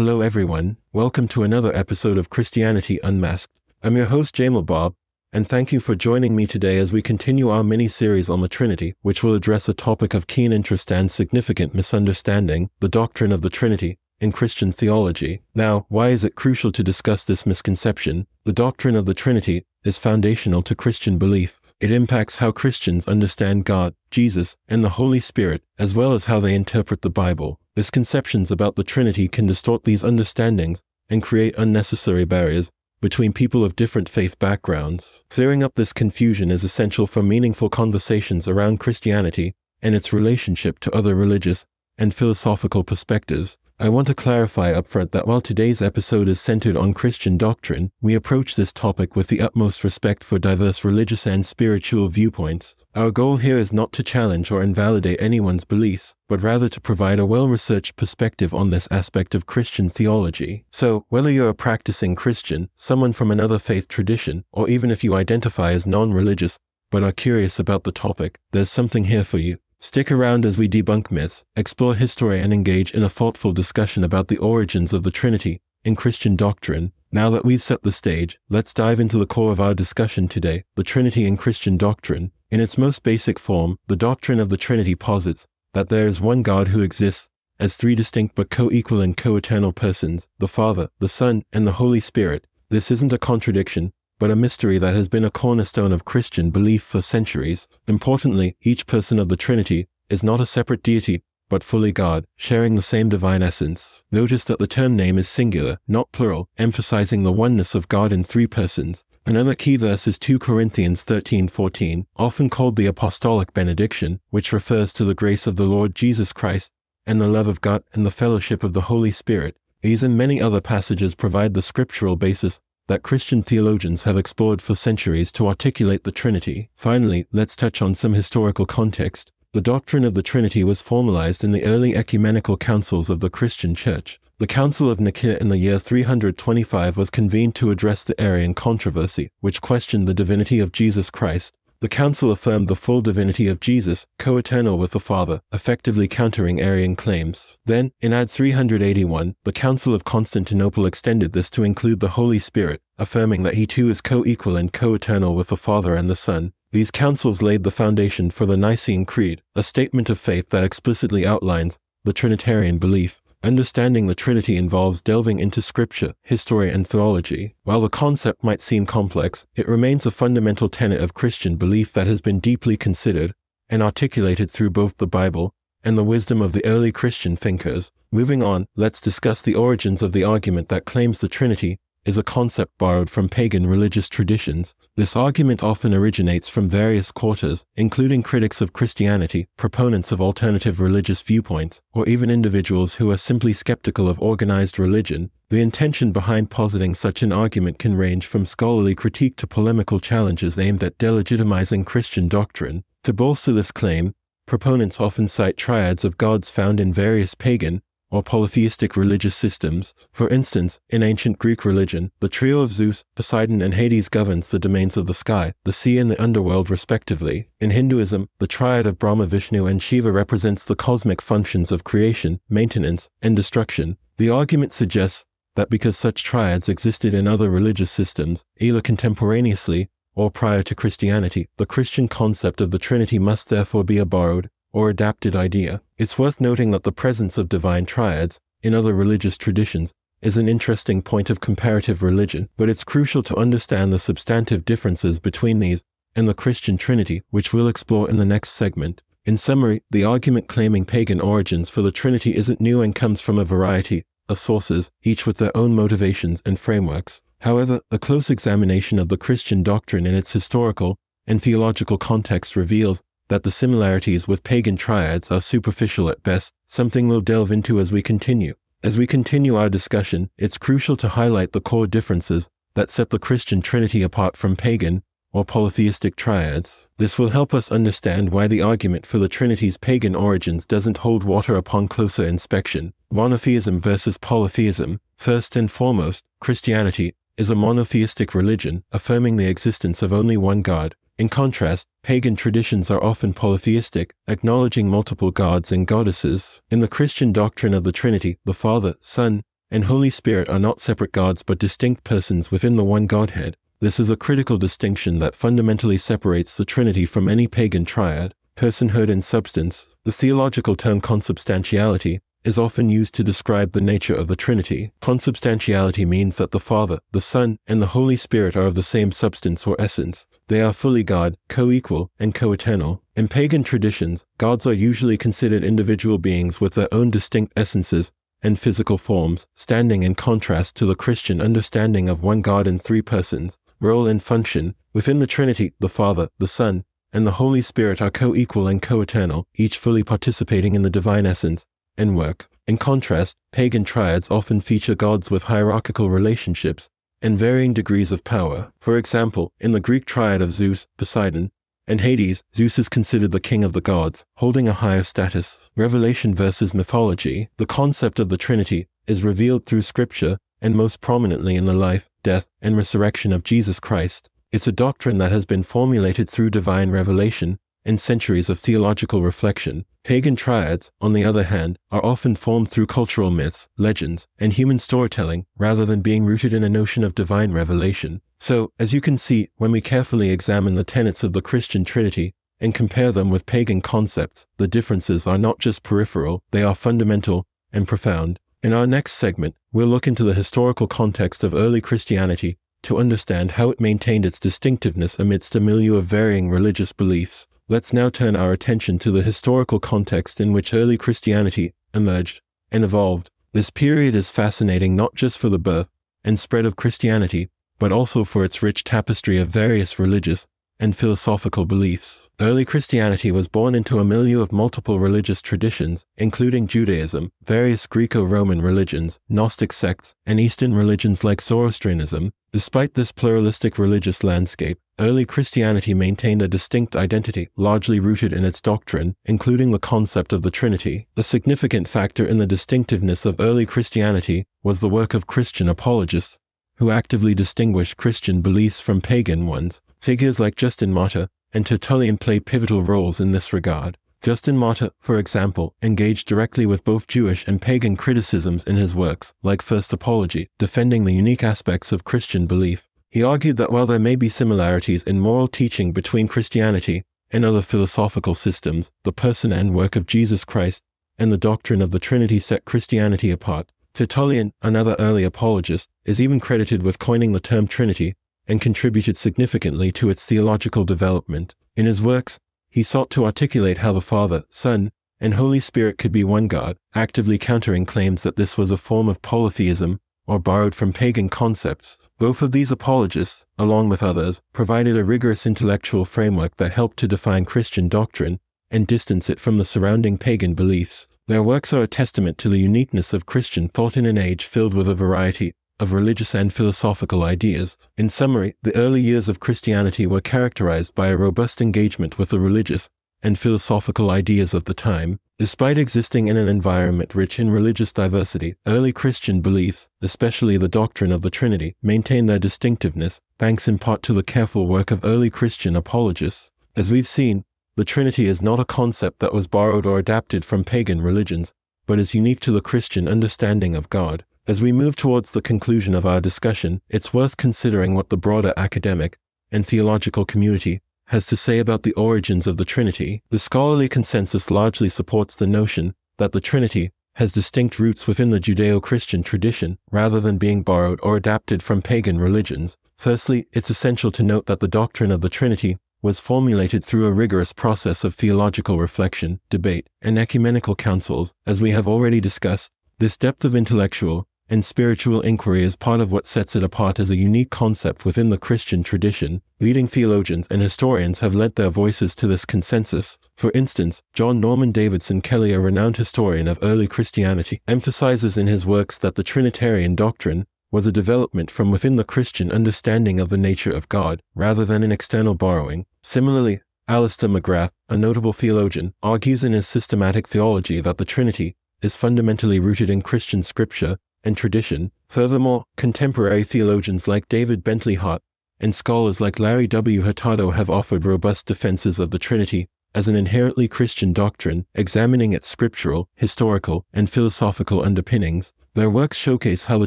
Hello, everyone. Welcome to another episode of Christianity Unmasked. I'm your host, Jamal Bob, and thank you for joining me today as we continue our mini series on the Trinity, which will address a topic of keen interest and significant misunderstanding the doctrine of the Trinity in Christian theology. Now, why is it crucial to discuss this misconception? The doctrine of the Trinity is foundational to Christian belief. It impacts how Christians understand God, Jesus, and the Holy Spirit, as well as how they interpret the Bible. Misconceptions about the Trinity can distort these understandings and create unnecessary barriers between people of different faith backgrounds. Clearing up this confusion is essential for meaningful conversations around Christianity and its relationship to other religious and philosophical perspectives. I want to clarify upfront that while today's episode is centered on Christian doctrine, we approach this topic with the utmost respect for diverse religious and spiritual viewpoints. Our goal here is not to challenge or invalidate anyone's beliefs, but rather to provide a well researched perspective on this aspect of Christian theology. So, whether you're a practicing Christian, someone from another faith tradition, or even if you identify as non religious but are curious about the topic, there's something here for you. Stick around as we debunk myths, explore history, and engage in a thoughtful discussion about the origins of the Trinity in Christian doctrine. Now that we've set the stage, let's dive into the core of our discussion today the Trinity in Christian doctrine. In its most basic form, the doctrine of the Trinity posits that there is one God who exists as three distinct but co equal and co eternal persons the Father, the Son, and the Holy Spirit. This isn't a contradiction, but a mystery that has been a cornerstone of Christian belief for centuries. Importantly, each person of the Trinity is not a separate deity, but fully God, sharing the same divine essence. Notice that the term name is singular, not plural, emphasizing the oneness of God in three persons. Another key verse is 2 Corinthians 13:14, often called the apostolic benediction, which refers to the grace of the Lord Jesus Christ and the love of God and the fellowship of the Holy Spirit. These and many other passages provide the scriptural basis that Christian theologians have explored for centuries to articulate the Trinity. Finally, let's touch on some historical context. The doctrine of the Trinity was formalized in the early ecumenical councils of the Christian Church. The Council of Nicaea in the year 325 was convened to address the Arian controversy, which questioned the divinity of Jesus Christ the Council affirmed the full divinity of Jesus, co eternal with the Father, effectively countering Arian claims. Then, in AD 381, the Council of Constantinople extended this to include the Holy Spirit, affirming that he too is co equal and co eternal with the Father and the Son. These councils laid the foundation for the Nicene Creed, a statement of faith that explicitly outlines the Trinitarian belief. Understanding the Trinity involves delving into scripture, history, and theology. While the concept might seem complex, it remains a fundamental tenet of Christian belief that has been deeply considered and articulated through both the Bible and the wisdom of the early Christian thinkers. Moving on, let's discuss the origins of the argument that claims the Trinity is a concept borrowed from pagan religious traditions. This argument often originates from various quarters, including critics of Christianity, proponents of alternative religious viewpoints, or even individuals who are simply skeptical of organized religion. The intention behind positing such an argument can range from scholarly critique to polemical challenges aimed at delegitimizing Christian doctrine. To bolster this claim, proponents often cite triads of gods found in various pagan, or polytheistic religious systems. For instance, in ancient Greek religion, the trio of Zeus, Poseidon, and Hades governs the domains of the sky, the sea, and the underworld, respectively. In Hinduism, the triad of Brahma, Vishnu, and Shiva represents the cosmic functions of creation, maintenance, and destruction. The argument suggests that because such triads existed in other religious systems, either contemporaneously or prior to Christianity, the Christian concept of the Trinity must therefore be a borrowed or adapted idea. It's worth noting that the presence of divine triads in other religious traditions is an interesting point of comparative religion, but it's crucial to understand the substantive differences between these and the Christian Trinity, which we'll explore in the next segment. In summary, the argument claiming pagan origins for the Trinity isn't new and comes from a variety of sources, each with their own motivations and frameworks. However, a close examination of the Christian doctrine in its historical and theological context reveals that the similarities with pagan triads are superficial at best, something we'll delve into as we continue. As we continue our discussion, it's crucial to highlight the core differences that set the Christian Trinity apart from pagan or polytheistic triads. This will help us understand why the argument for the Trinity's pagan origins doesn't hold water upon closer inspection. Monotheism versus polytheism. First and foremost, Christianity is a monotheistic religion, affirming the existence of only one God, in contrast, pagan traditions are often polytheistic, acknowledging multiple gods and goddesses. In the Christian doctrine of the Trinity, the Father, Son, and Holy Spirit are not separate gods but distinct persons within the one Godhead. This is a critical distinction that fundamentally separates the Trinity from any pagan triad, personhood and substance. The theological term consubstantiality is often used to describe the nature of the Trinity. Consubstantiality means that the Father, the Son, and the Holy Spirit are of the same substance or essence. They are fully God, co-equal, and co-eternal. In pagan traditions, gods are usually considered individual beings with their own distinct essences and physical forms, standing in contrast to the Christian understanding of one God in three persons, role and function. Within the Trinity, the Father, the Son, and the Holy Spirit are co-equal and co-eternal, each fully participating in the divine essence and work. In contrast, pagan triads often feature gods with hierarchical relationships and varying degrees of power. For example, in the Greek triad of Zeus, Poseidon, and Hades, Zeus is considered the king of the gods, holding a higher status. Revelation versus mythology, the concept of the Trinity, is revealed through Scripture and most prominently in the life, death, and resurrection of Jesus Christ. It's a doctrine that has been formulated through divine revelation and centuries of theological reflection. Pagan triads, on the other hand, are often formed through cultural myths, legends, and human storytelling rather than being rooted in a notion of divine revelation. So, as you can see, when we carefully examine the tenets of the Christian Trinity and compare them with pagan concepts, the differences are not just peripheral, they are fundamental and profound. In our next segment, we'll look into the historical context of early Christianity to understand how it maintained its distinctiveness amidst a milieu of varying religious beliefs. Let's now turn our attention to the historical context in which early Christianity emerged and evolved. This period is fascinating not just for the birth and spread of Christianity, but also for its rich tapestry of various religious and philosophical beliefs. Early Christianity was born into a milieu of multiple religious traditions, including Judaism, various Greco-Roman religions, Gnostic sects, and Eastern religions like Zoroastrianism. Despite this pluralistic religious landscape, early Christianity maintained a distinct identity, largely rooted in its doctrine, including the concept of the Trinity. A significant factor in the distinctiveness of early Christianity was the work of Christian apologists, who actively distinguished Christian beliefs from pagan ones. Figures like Justin Martyr and Tertullian play pivotal roles in this regard. Justin Martyr, for example, engaged directly with both Jewish and pagan criticisms in his works, like First Apology, defending the unique aspects of Christian belief. He argued that while there may be similarities in moral teaching between Christianity and other philosophical systems, the person and work of Jesus Christ and the doctrine of the Trinity set Christianity apart. Tertullian, another early apologist, is even credited with coining the term Trinity and contributed significantly to its theological development. In his works, he sought to articulate how the Father, Son, and Holy Spirit could be one God, actively countering claims that this was a form of polytheism or borrowed from pagan concepts. Both of these apologists, along with others, provided a rigorous intellectual framework that helped to define Christian doctrine and distance it from the surrounding pagan beliefs. Their works are a testament to the uniqueness of Christian thought in an age filled with a variety of religious and philosophical ideas. In summary, the early years of Christianity were characterized by a robust engagement with the religious and philosophical ideas of the time. Despite existing in an environment rich in religious diversity, early Christian beliefs, especially the doctrine of the Trinity, maintain their distinctiveness, thanks in part to the careful work of early Christian apologists. As we've seen, the Trinity is not a concept that was borrowed or adapted from pagan religions, but is unique to the Christian understanding of God. As we move towards the conclusion of our discussion, it's worth considering what the broader academic and theological community has to say about the origins of the Trinity, the scholarly consensus largely supports the notion that the Trinity has distinct roots within the Judeo Christian tradition rather than being borrowed or adapted from pagan religions. Firstly, it's essential to note that the doctrine of the Trinity was formulated through a rigorous process of theological reflection, debate, and ecumenical councils. As we have already discussed, this depth of intellectual and spiritual inquiry is part of what sets it apart as a unique concept within the Christian tradition. Leading theologians and historians have lent their voices to this consensus. For instance, John Norman Davidson Kelly, a renowned historian of early Christianity, emphasizes in his works that the Trinitarian doctrine was a development from within the Christian understanding of the nature of God, rather than an external borrowing. Similarly, Alister McGrath, a notable theologian, argues in his systematic theology that the Trinity is fundamentally rooted in Christian scripture and tradition. Furthermore, contemporary theologians like David Bentley Hart and scholars like Larry W. Hurtado have offered robust defenses of the Trinity as an inherently Christian doctrine, examining its scriptural, historical, and philosophical underpinnings. Their works showcase how the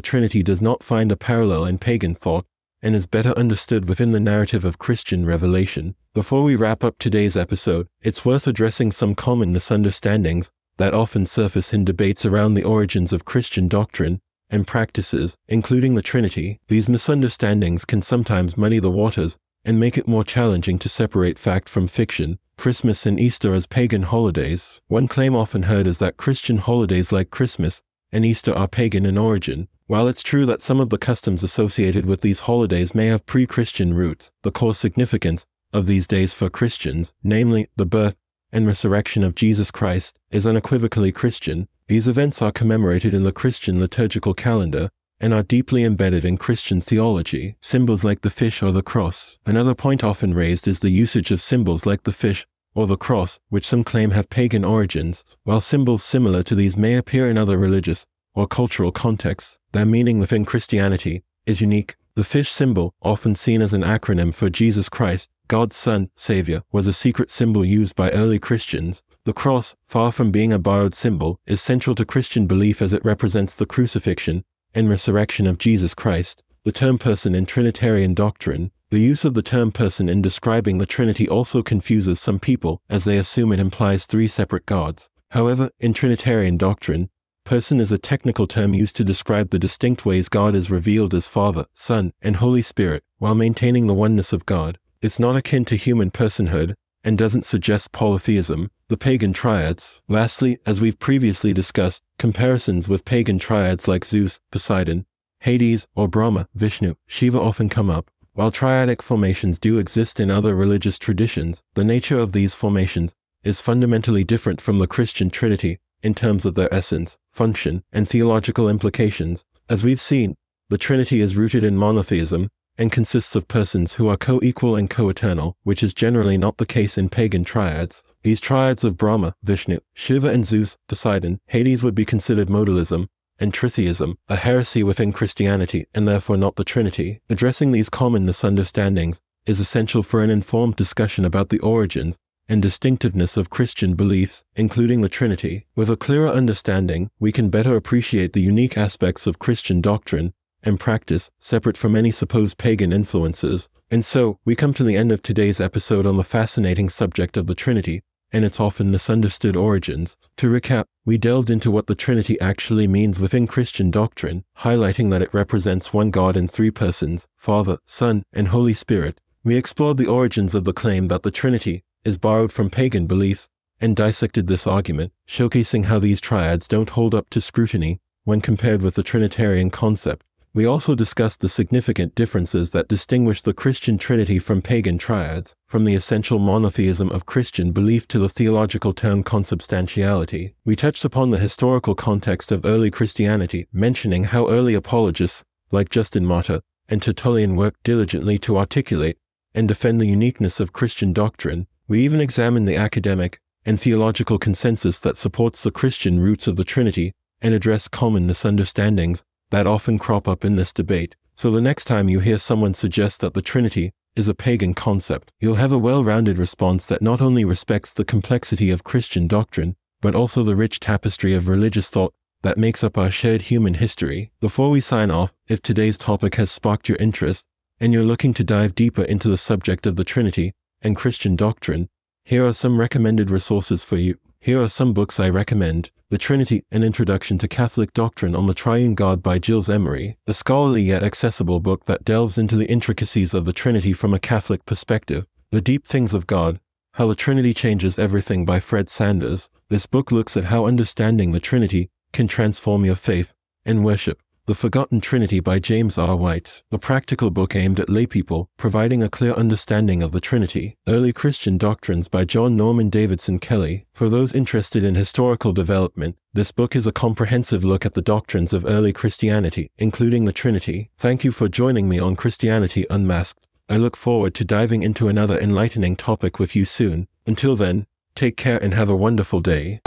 Trinity does not find a parallel in pagan thought and is better understood within the narrative of Christian revelation. Before we wrap up today's episode, it's worth addressing some common misunderstandings that often surface in debates around the origins of Christian doctrine and practices, including the Trinity. These misunderstandings can sometimes muddy the waters and make it more challenging to separate fact from fiction. Christmas and Easter as pagan holidays. One claim often heard is that Christian holidays like Christmas and Easter are pagan in origin. While it's true that some of the customs associated with these holidays may have pre Christian roots, the core significance of these days for Christians, namely the birth and resurrection of Jesus Christ, is unequivocally Christian. These events are commemorated in the Christian liturgical calendar and are deeply embedded in Christian theology, symbols like the fish or the cross. Another point often raised is the usage of symbols like the fish or the cross, which some claim have pagan origins. While symbols similar to these may appear in other religious or cultural contexts, their meaning within Christianity is unique. The fish symbol, often seen as an acronym for Jesus Christ, God's Son, Savior, was a secret symbol used by early Christians. The cross, far from being a borrowed symbol, is central to Christian belief as it represents the crucifixion and resurrection of Jesus Christ. The term person in Trinitarian doctrine the use of the term person in describing the Trinity also confuses some people, as they assume it implies three separate gods. However, in Trinitarian doctrine, person is a technical term used to describe the distinct ways God is revealed as Father, Son, and Holy Spirit, while maintaining the oneness of God. It's not akin to human personhood, and doesn't suggest polytheism, the pagan triads. Lastly, as we've previously discussed, comparisons with pagan triads like Zeus, Poseidon, Hades, or Brahma, Vishnu, Shiva often come up. While triadic formations do exist in other religious traditions, the nature of these formations is fundamentally different from the Christian Trinity in terms of their essence, function, and theological implications. As we've seen, the Trinity is rooted in monotheism and consists of persons who are co-equal and co-eternal, which is generally not the case in pagan triads. These triads of Brahma, Vishnu, Shiva and Zeus, Poseidon, Hades would be considered modalism, and tritheism, a heresy within Christianity and therefore not the Trinity. Addressing these common misunderstandings is essential for an informed discussion about the origins and distinctiveness of Christian beliefs, including the Trinity. With a clearer understanding, we can better appreciate the unique aspects of Christian doctrine and practice separate from any supposed pagan influences. And so, we come to the end of today's episode on the fascinating subject of the Trinity and its often misunderstood origins. To recap, we delved into what the Trinity actually means within Christian doctrine, highlighting that it represents one God in three persons Father, Son, and Holy Spirit. We explored the origins of the claim that the Trinity is borrowed from pagan beliefs and dissected this argument, showcasing how these triads don't hold up to scrutiny when compared with the Trinitarian concept. We also discussed the significant differences that distinguish the Christian Trinity from pagan triads, from the essential monotheism of Christian belief to the theological term consubstantiality. We touched upon the historical context of early Christianity, mentioning how early apologists, like Justin Martyr and Tertullian, worked diligently to articulate and defend the uniqueness of Christian doctrine. We even examined the academic and theological consensus that supports the Christian roots of the Trinity and address common misunderstandings that often crop up in this debate. So the next time you hear someone suggest that the Trinity is a pagan concept, you'll have a well-rounded response that not only respects the complexity of Christian doctrine, but also the rich tapestry of religious thought that makes up our shared human history. Before we sign off, if today's topic has sparked your interest and you're looking to dive deeper into the subject of the Trinity and Christian doctrine, here are some recommended resources for you. Here are some books I recommend. The Trinity, An Introduction to Catholic Doctrine on the Triune God by Gilles Emery, a scholarly yet accessible book that delves into the intricacies of the Trinity from a Catholic perspective. The Deep Things of God, How the Trinity Changes Everything by Fred Sanders. This book looks at how understanding the Trinity can transform your faith and worship. The Forgotten Trinity by James R. White, a practical book aimed at laypeople, providing a clear understanding of the Trinity. Early Christian Doctrines by John Norman Davidson Kelly. For those interested in historical development, this book is a comprehensive look at the doctrines of early Christianity, including the Trinity. Thank you for joining me on Christianity Unmasked. I look forward to diving into another enlightening topic with you soon. Until then, take care and have a wonderful day.